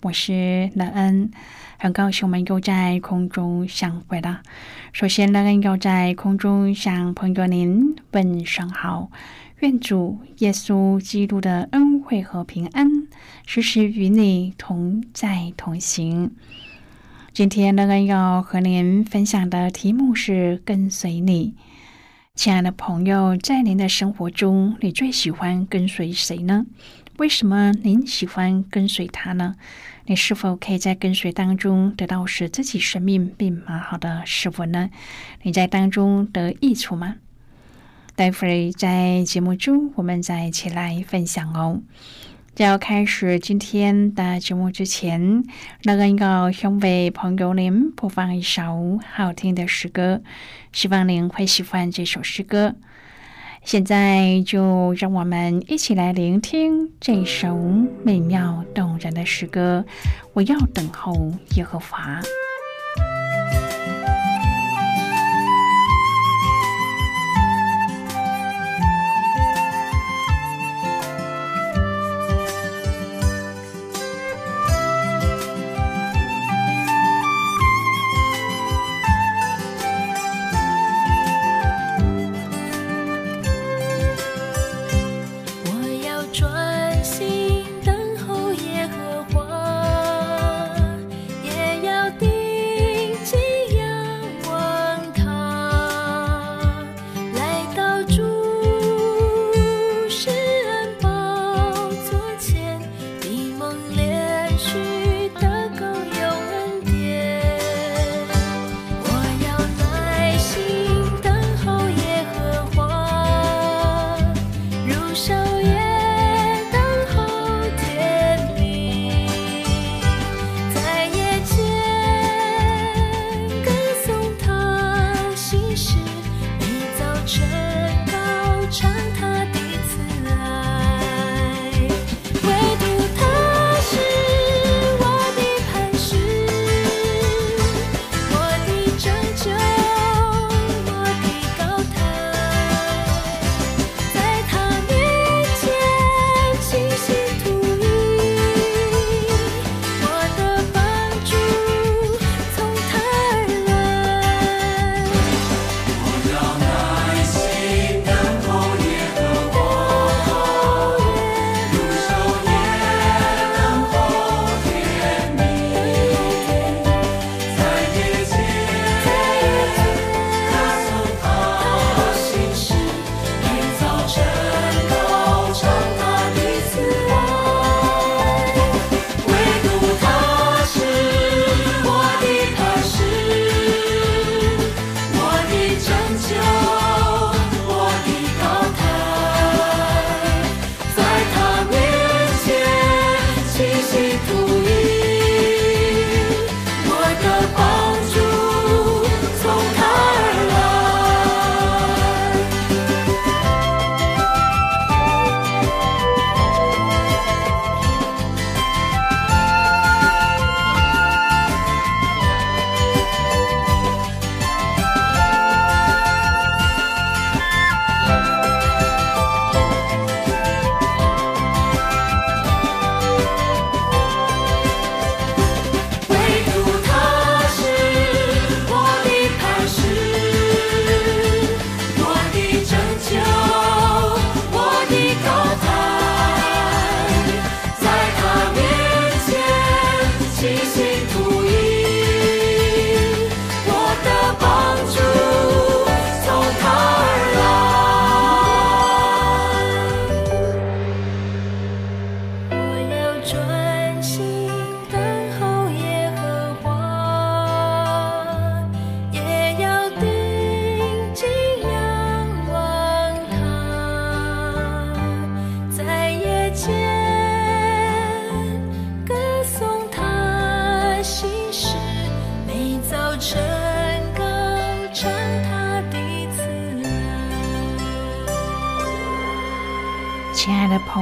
我是乐恩。很高兴我们又在空中相会了。首先，乐恩要在空中向朋友您问声好，愿主耶稣基督的恩惠和平安时时与你同在同行。今天，乐恩要和您分享的题目是“跟随你”。亲爱的朋友，在您的生活中，你最喜欢跟随谁呢？为什么您喜欢跟随他呢？你是否可以在跟随当中得到使自己生命变美好的事物呢？你在当中得益处吗？待会儿在节目中，我们再一起来分享哦。在要开始今天的节目之前，那个要先为朋友您播放一首好听的诗歌，希望您会喜欢这首诗歌。现在就让我们一起来聆听这首美妙动人的诗歌。我要等候耶和华。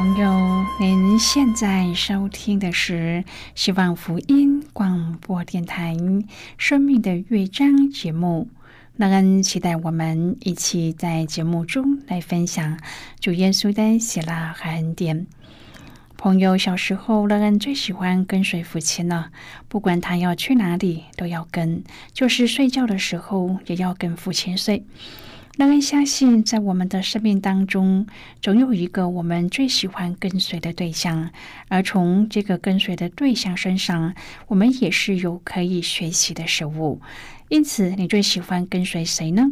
朋友，您现在收听的是希望福音广播电台《生命的乐章》节目。那恩期待我们一起在节目中来分享主耶稣的喜乐和恩典。朋友小时候，乐恩最喜欢跟随父亲了，不管他要去哪里都要跟，就是睡觉的时候也要跟父亲睡。乐恩相信，在我们的生命当中，总有一个我们最喜欢跟随的对象，而从这个跟随的对象身上，我们也是有可以学习的事物。因此，你最喜欢跟随谁呢？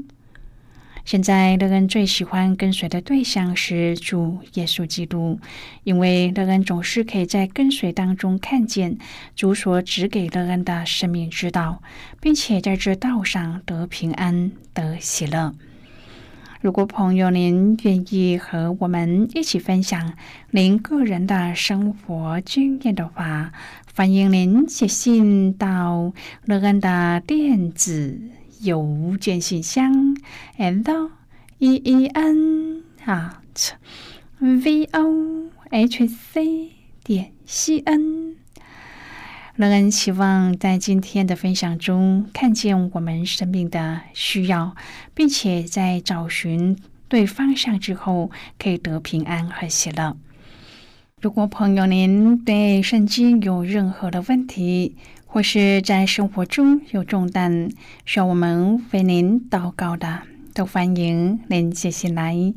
现在，乐恩最喜欢跟随的对象是主耶稣基督，因为乐恩总是可以在跟随当中看见主所指给乐恩的生命之道，并且在这道上得平安、得喜乐。如果朋友您愿意和我们一起分享您个人的生活经验的话，欢迎您写信到乐恩的电子邮件信箱，l e e n at v o h c 点 c n。乐恩希望在今天的分享中看见我们生命的需要，并且在找寻对方向之后，可以得平安和喜乐。如果朋友您对圣经有任何的问题，或是在生活中有重担需要我们为您祷告的，都欢迎您写信来。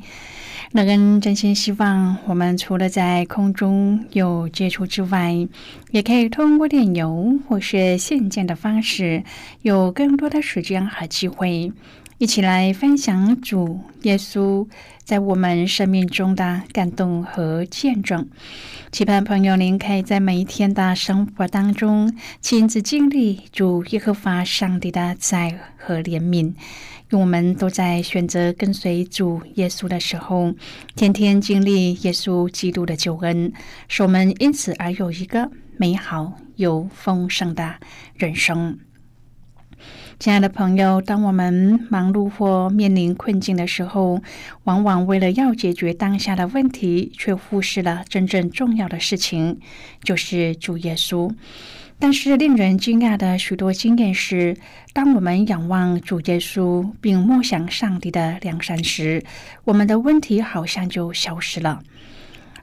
那恩真心希望，我们除了在空中有接触之外，也可以通过电邮或是信件的方式，有更多的时间和机会，一起来分享主耶稣在我们生命中的感动和见证。期盼朋友您可以在每一天的生活当中，亲自经历主耶和华上帝的慈爱和怜悯。我们都在选择跟随主耶稣的时候，天天经历耶稣基督的救恩，使我们因此而有一个美好又丰盛的人生。亲爱的朋友，当我们忙碌或面临困境的时候，往往为了要解决当下的问题，却忽视了真正重要的事情，就是主耶稣。但是令人惊讶的许多经验是，当我们仰望主耶稣并默想上帝的良善时，我们的问题好像就消失了。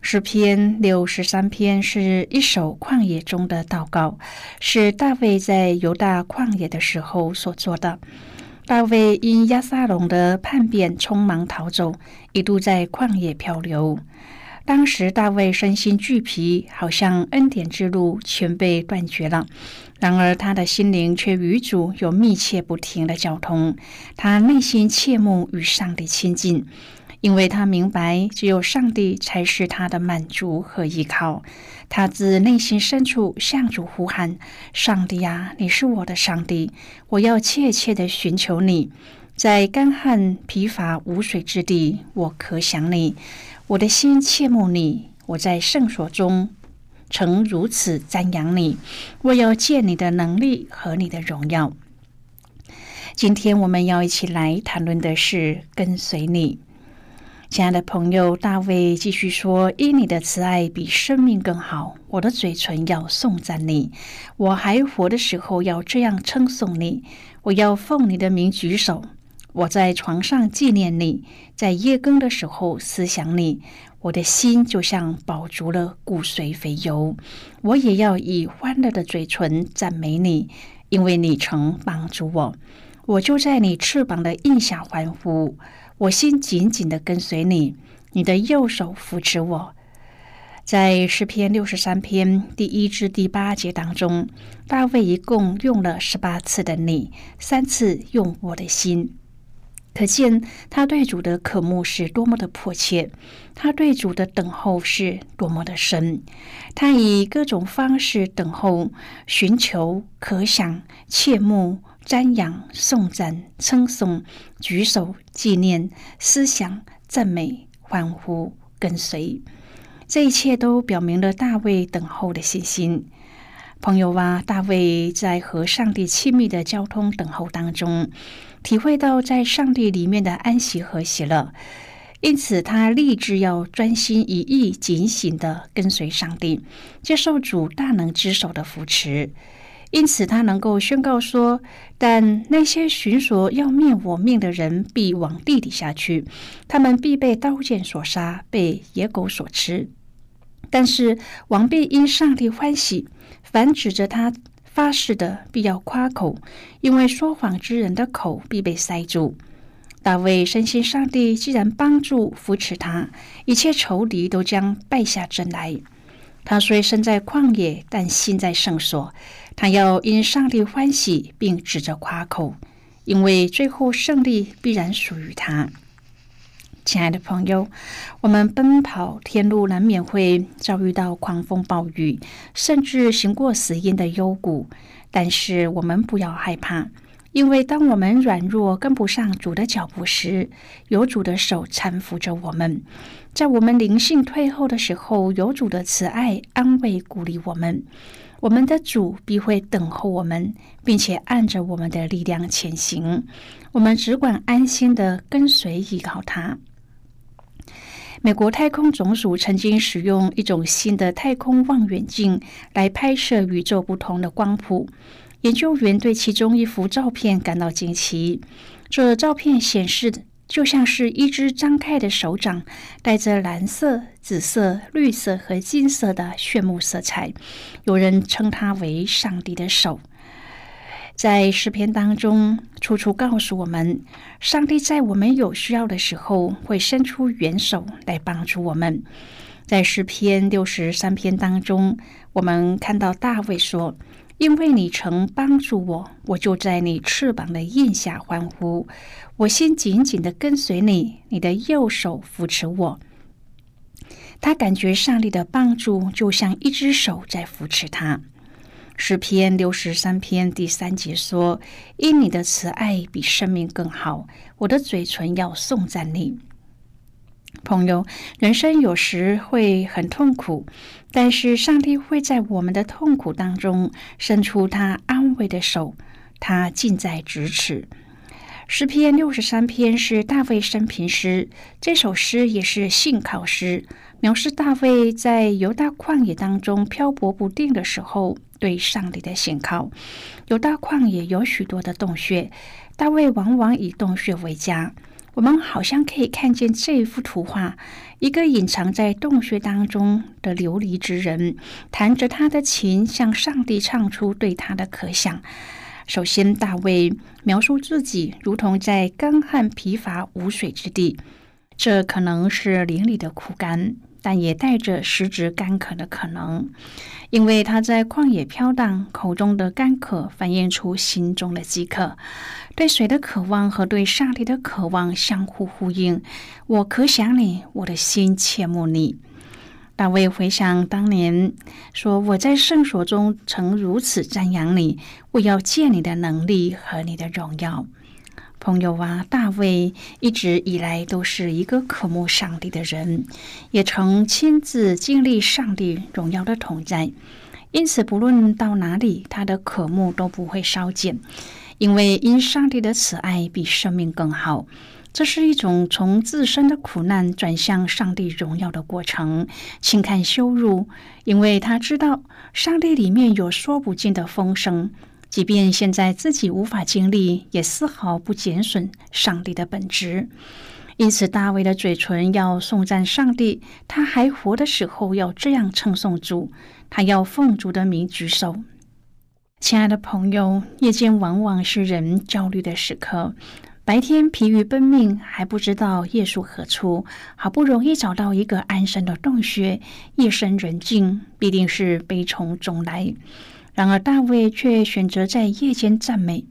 诗篇六十三篇是一首旷野中的祷告，是大卫在犹大旷野的时候所做的。大卫因亚撒龙的叛变，匆忙逃走，一度在旷野漂流。当时大卫身心俱疲，好像恩典之路全被断绝了。然而他的心灵却与主有密切不停的交通。他内心切慕与上帝亲近，因为他明白只有上帝才是他的满足和依靠。他自内心深处向主呼喊：“上帝啊，你是我的上帝，我要切切的寻求你。在干旱疲乏无水之地，我可想你。”我的心切慕你，我在圣所中曾如此赞扬你。我要见你的能力和你的荣耀。今天我们要一起来谈论的是跟随你，亲爱的朋友。大卫继续说：“因你的慈爱比生命更好，我的嘴唇要颂赞你。我还活的时候要这样称颂你。我要奉你的名举手。”我在床上纪念你，在夜更的时候思想你，我的心就像饱足了骨髓肥油。我也要以欢乐的嘴唇赞美你，因为你曾帮助我。我就在你翅膀的印下欢呼，我心紧紧的跟随你，你的右手扶持我。在诗篇六十三篇第一至第八节当中，大卫一共用了十八次的你，三次用我的心。可见他对主的渴慕是多么的迫切，他对主的等候是多么的深。他以各种方式等候、寻求、可想、切慕、瞻仰、颂赞、称颂、举手、纪念、思想、赞美、欢呼、跟随，这一切都表明了大卫等候的信心。朋友啊，大卫在和上帝亲密的交通等候当中，体会到在上帝里面的安息和喜乐，因此他立志要专心一意、警醒的跟随上帝，接受主大能之手的扶持。因此，他能够宣告说：“但那些寻索要灭我命的人，必往地底下去；他们必被刀剑所杀，被野狗所吃。但是王必因上帝欢喜，凡指着他发誓的，必要夸口，因为说谎之人的口必被塞住。”大卫深信上帝既然帮助扶持他，一切仇敌都将败下阵来。他虽身在旷野，但心在圣所。他要因上帝欢喜，并指着夸口，因为最后胜利必然属于他。亲爱的朋友，我们奔跑天路，难免会遭遇到狂风暴雨，甚至行过死荫的幽谷。但是我们不要害怕。因为当我们软弱跟不上主的脚步时，有主的手搀扶着我们；在我们灵性退后的时候，有主的慈爱安慰鼓励我们。我们的主必会等候我们，并且按着我们的力量前行。我们只管安心的跟随依靠他。美国太空总署曾经使用一种新的太空望远镜来拍摄宇宙不同的光谱。研究员对其中一幅照片感到惊奇。这照片显示的就像是一只张开的手掌，带着蓝色、紫色、绿色和金色的炫目色彩。有人称它为“上帝的手”。在诗篇当中，处处告诉我们，上帝在我们有需要的时候会伸出援手来帮助我们。在诗篇六十三篇当中，我们看到大卫说。因为你曾帮助我，我就在你翅膀的印下欢呼。我先紧紧的跟随你，你的右手扶持我。他感觉上帝的帮助就像一只手在扶持他。诗篇六十三篇第三节说：“因你的慈爱比生命更好，我的嘴唇要颂赞你。”朋友，人生有时会很痛苦，但是上帝会在我们的痛苦当中伸出他安慰的手，他近在咫尺。诗篇六十三篇是大卫生平诗，这首诗也是信靠诗，描述大卫在犹大旷野当中漂泊不定的时候对上帝的信靠。犹大旷野有许多的洞穴，大卫往往以洞穴为家。我们好像可以看见这一幅图画：一个隐藏在洞穴当中的流离之人，弹着他的琴，向上帝唱出对他的可想。首先，大卫描述自己如同在干旱疲乏无水之地，这可能是林里的枯干。但也带着实质干渴的可能，因为他在旷野飘荡，口中的干渴反映出心中的饥渴，对水的渴望和对上帝的渴望相互呼应。我可想你，我的心切慕你。大卫回想当年说：“我在圣所中曾如此赞扬你，我要见你的能力和你的荣耀。”朋友啊，大卫一直以来都是一个渴慕上帝的人，也曾亲自经历上帝荣耀的同在，因此不论到哪里，他的渴慕都不会稍减。因为因上帝的慈爱比生命更好，这是一种从自身的苦难转向上帝荣耀的过程。轻看羞辱，因为他知道上帝里面有说不尽的丰盛。即便现在自己无法经历，也丝毫不减损上帝的本质。因此，大卫的嘴唇要颂赞上帝，他还活的时候要这样称颂主，他要奉主的名举手。亲爱的朋友，夜间往往是人焦虑的时刻，白天疲于奔命，还不知道夜宿何处，好不容易找到一个安身的洞穴，夜深人静，必定是悲从中来。然而，大卫却选择在夜间赞美。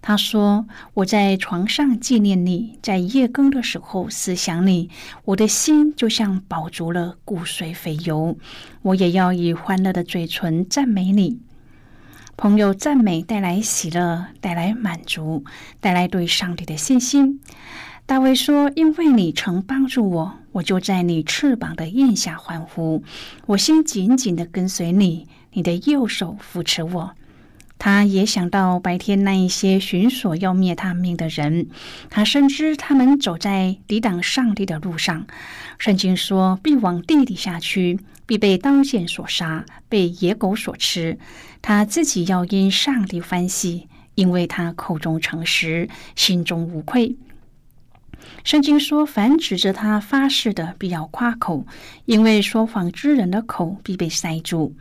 他说：“我在床上纪念你，在夜更的时候思想你，我的心就像饱足了骨髓肥油。我也要以欢乐的嘴唇赞美你。”朋友，赞美带来喜乐，带来满足，带来对上帝的信心。大卫说：“因为你曾帮助我，我就在你翅膀的印下欢呼。我心紧紧的跟随你。”你的右手扶持我。他也想到白天那一些寻索要灭他命的人，他深知他们走在抵挡上帝的路上。圣经说，必往地底下去，必被刀剑所杀，被野狗所吃。他自己要因上帝欢喜，因为他口中诚实，心中无愧。圣经说，凡指着他发誓的，必要夸口，因为说谎之人的口必被塞住。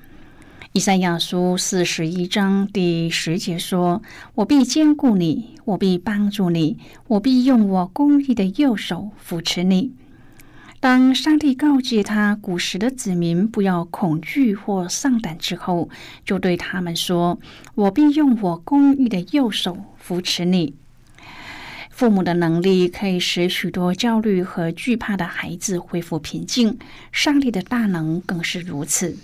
以赛亚书四十一章第十节说：“我必兼顾你，我必帮助你，我必用我公义的右手扶持你。”当上帝告诫他古时的子民不要恐惧或丧胆之后，就对他们说：“我必用我公义的右手扶持你。”父母的能力可以使许多焦虑和惧怕的孩子恢复平静，上帝的大能更是如此。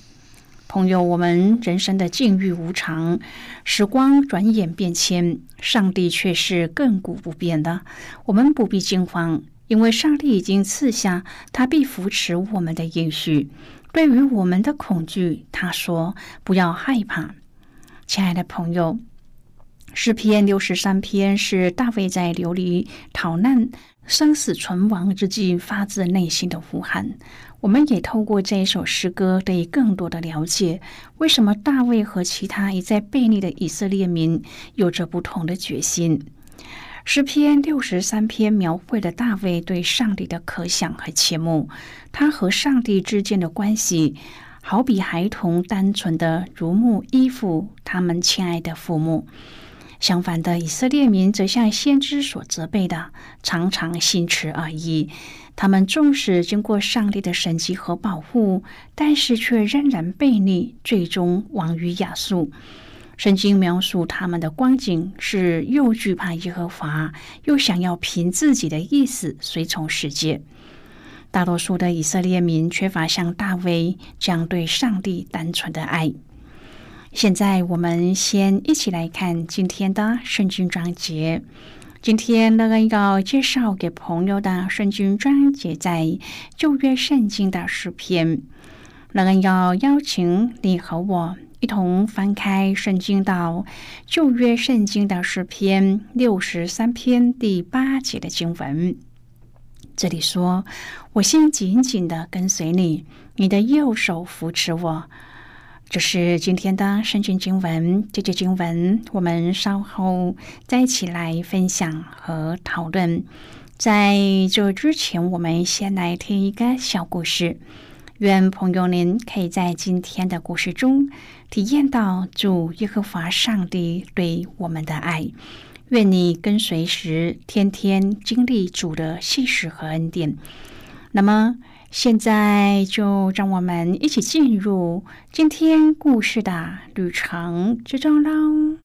朋友，我们人生的境遇无常，时光转眼变迁，上帝却是亘古不变的。我们不必惊慌，因为上帝已经赐下他必扶持我们的应许。对于我们的恐惧，他说：“不要害怕。”亲爱的朋友，诗篇六十三篇是大卫在流离逃难、生死存亡之际发自内心的呼喊。我们也透过这一首诗歌，得以更多的了解，为什么大卫和其他一再背逆的以色列民有着不同的决心。诗篇六十三篇描绘了大卫对上帝的可想和切慕，他和上帝之间的关系，好比孩童单纯的如沐依附他们亲爱的父母。相反的，以色列民则像先知所责备的，常常心持二意。他们纵使经过上帝的审计和保护，但是却仍然背逆，最终亡于亚述。圣经描述他们的光景是又惧怕耶和华，又想要凭自己的意思随从世界。大多数的以色列民缺乏像大卫这样对上帝单纯的爱。现在，我们先一起来看今天的圣经章节。今天乐恩要介绍给朋友的圣经章节在旧约圣经的诗篇。乐恩要邀请你和我一同翻开圣经到旧约圣经的诗篇六十三篇第八节的经文。这里说：“我先紧紧的跟随你，你的右手扶持我。”这是今天的圣经经文，这节经文我们稍后再一起来分享和讨论。在这之前，我们先来听一个小故事。愿朋友您可以在今天的故事中体验到主耶和华上帝对我们的爱。愿你跟随时天天经历主的信实和恩典。那么。现在就让我们一起进入今天故事的旅程之中喽。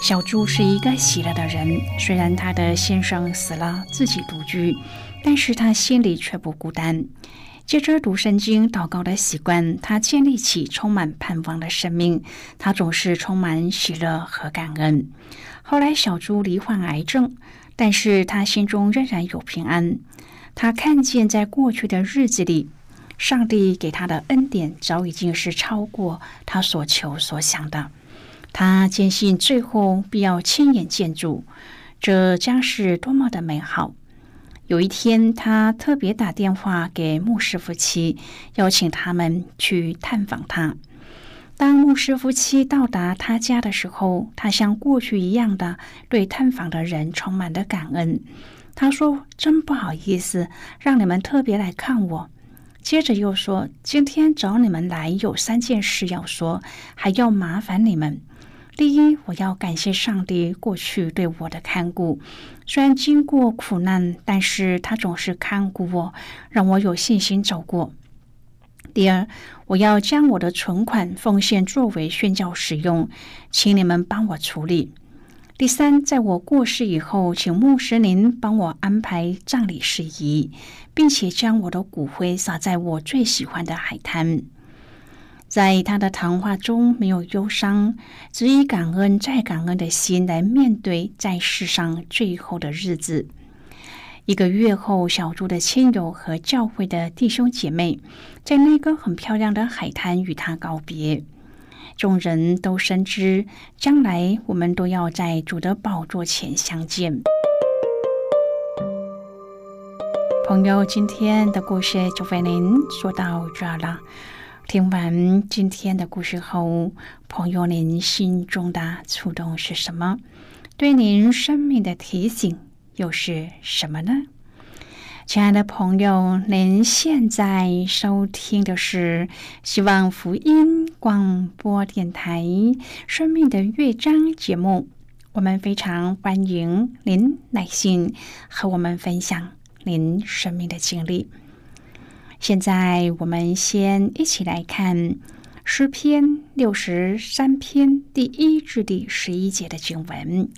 小猪是一个喜乐的人，虽然他的先生死了，自己独居，但是他心里却不孤单。借着读圣经、祷告的习惯，他建立起充满盼望的生命。他总是充满喜乐和感恩。后来，小猪罹患癌症。但是他心中仍然有平安。他看见，在过去的日子里，上帝给他的恩典早已经是超过他所求所想的。他坚信最后必要亲眼见主，这将是多么的美好！有一天，他特别打电话给牧师夫妻，邀请他们去探访他。当牧师夫妻到达他家的时候，他像过去一样的对探访的人充满了感恩。他说：“真不好意思，让你们特别来看我。”接着又说：“今天找你们来有三件事要说，还要麻烦你们。第一，我要感谢上帝过去对我的看顾，虽然经过苦难，但是他总是看顾我，让我有信心走过。”第二，我要将我的存款奉献作为宣教使用，请你们帮我处理。第三，在我过世以后，请牧师您帮我安排葬礼事宜，并且将我的骨灰撒在我最喜欢的海滩。在他的谈话中没有忧伤，只以感恩再感恩的心来面对在世上最后的日子。一个月后，小猪的亲友和教会的弟兄姐妹在那个很漂亮的海滩与他告别。众人都深知，将来我们都要在主的宝座前相见。朋友，今天的故事就为您说到这儿了。听完今天的故事后，朋友，您心中的触动是什么？对您生命的提醒又是什么呢？亲爱的朋友，您现在收听的是希望福音广播电台《生命的乐章》节目。我们非常欢迎您耐心和我们分享您生命的经历。现在，我们先一起来看诗篇六十三篇第一至第十一节的经文。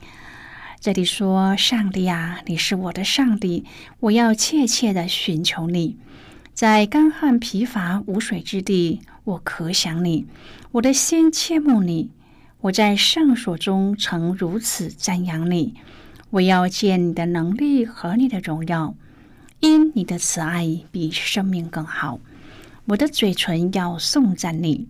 这里说：“上帝啊，你是我的上帝，我要切切的寻求你。在干旱疲乏无水之地，我可想你。我的心切慕你。我在圣所中曾如此赞扬你。我要见你的能力和你的荣耀，因你的慈爱比生命更好。我的嘴唇要颂赞你。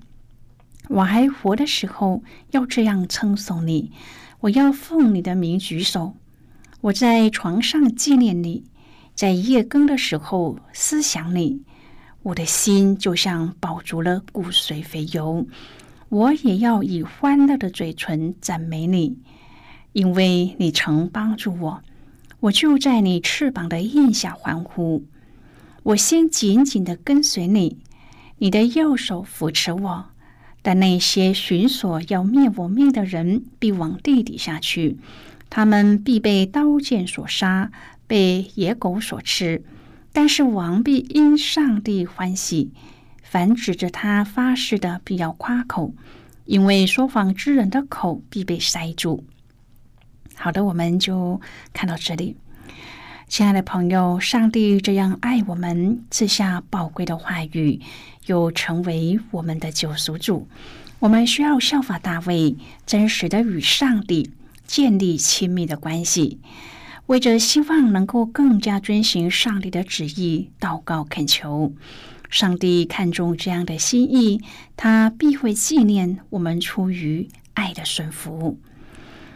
我还活的时候，要这样称颂你。”我要奉你的名举手，我在床上纪念你，在夜更的时候思想你，我的心就像饱足了骨髓肥油。我也要以欢乐的嘴唇赞美你，因为你曾帮助我，我就在你翅膀的印下欢呼。我先紧紧的跟随你，你的右手扶持我。但那些寻索要灭我命的人，必往地底下去；他们必被刀剑所杀，被野狗所吃。但是王必因上帝欢喜，凡指着他发誓的，必要夸口，因为说谎之人的口必被塞住。好的，我们就看到这里。亲爱的朋友，上帝这样爱我们，赐下宝贵的话语，又成为我们的救赎主。我们需要效法大卫，真实的与上帝建立亲密的关系，为着希望能够更加遵循上帝的旨意祷告恳求。上帝看重这样的心意，他必会纪念我们出于爱的顺服。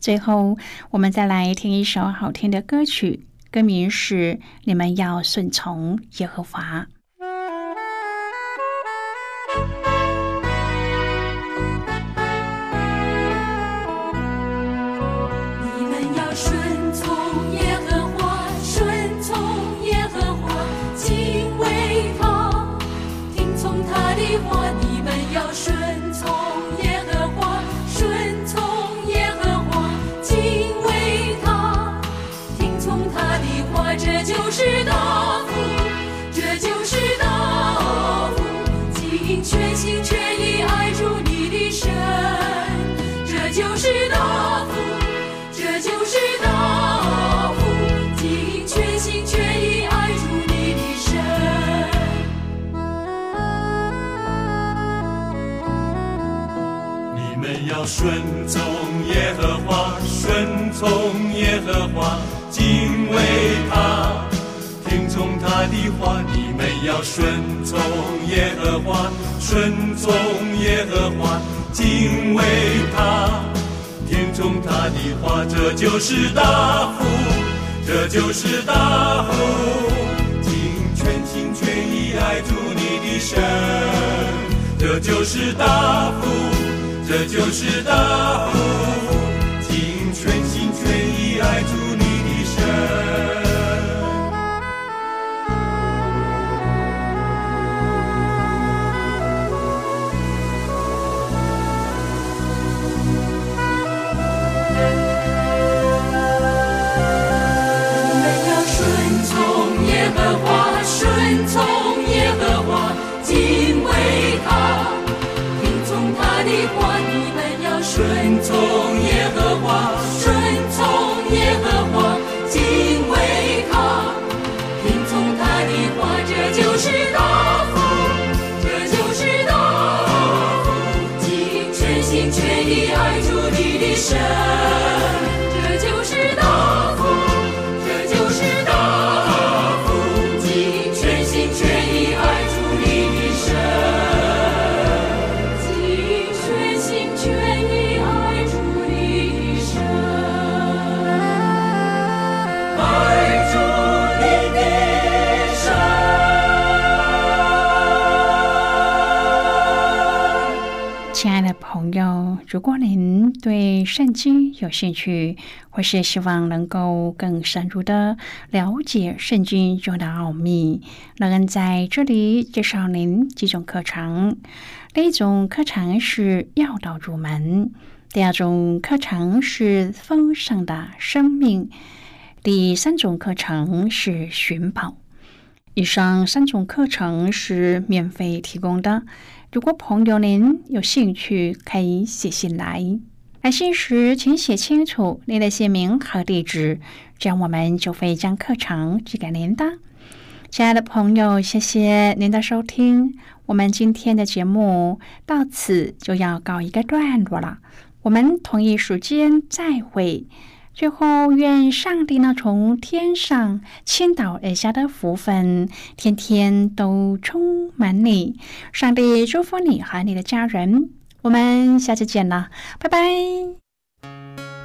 最后，我们再来听一首好听的歌曲，歌名是《你们要顺从耶和华》。尽全意爱主你的神。你们要顺从耶和华，顺从耶和华，敬畏他，听从他的话。你们要顺从耶和华，顺从耶和华，敬畏他，听从他的话。这就是大福，这就是大福，尽全心全意爱主你的神，这就是大福。这就是大福，亲爱的朋友，如果您对圣经有兴趣，或是希望能够更深入的了解圣经中的奥秘，乐恩在这里介绍您几种课程。第一种课程是要道入门，第二种课程是丰盛的生命，第三种课程是寻宝。以上三种课程是免费提供的。如果朋友您有兴趣，可以写信来。来信时，请写清楚您的姓名和地址，这样我们就会将课程寄给您的。亲爱的朋友，谢谢您的收听。我们今天的节目到此就要告一个段落了。我们同一时间再会。最后，愿上帝呢从天上倾倒而下的福分，天天都充满你。上帝祝福你和你的家人。我们下次见了，拜拜。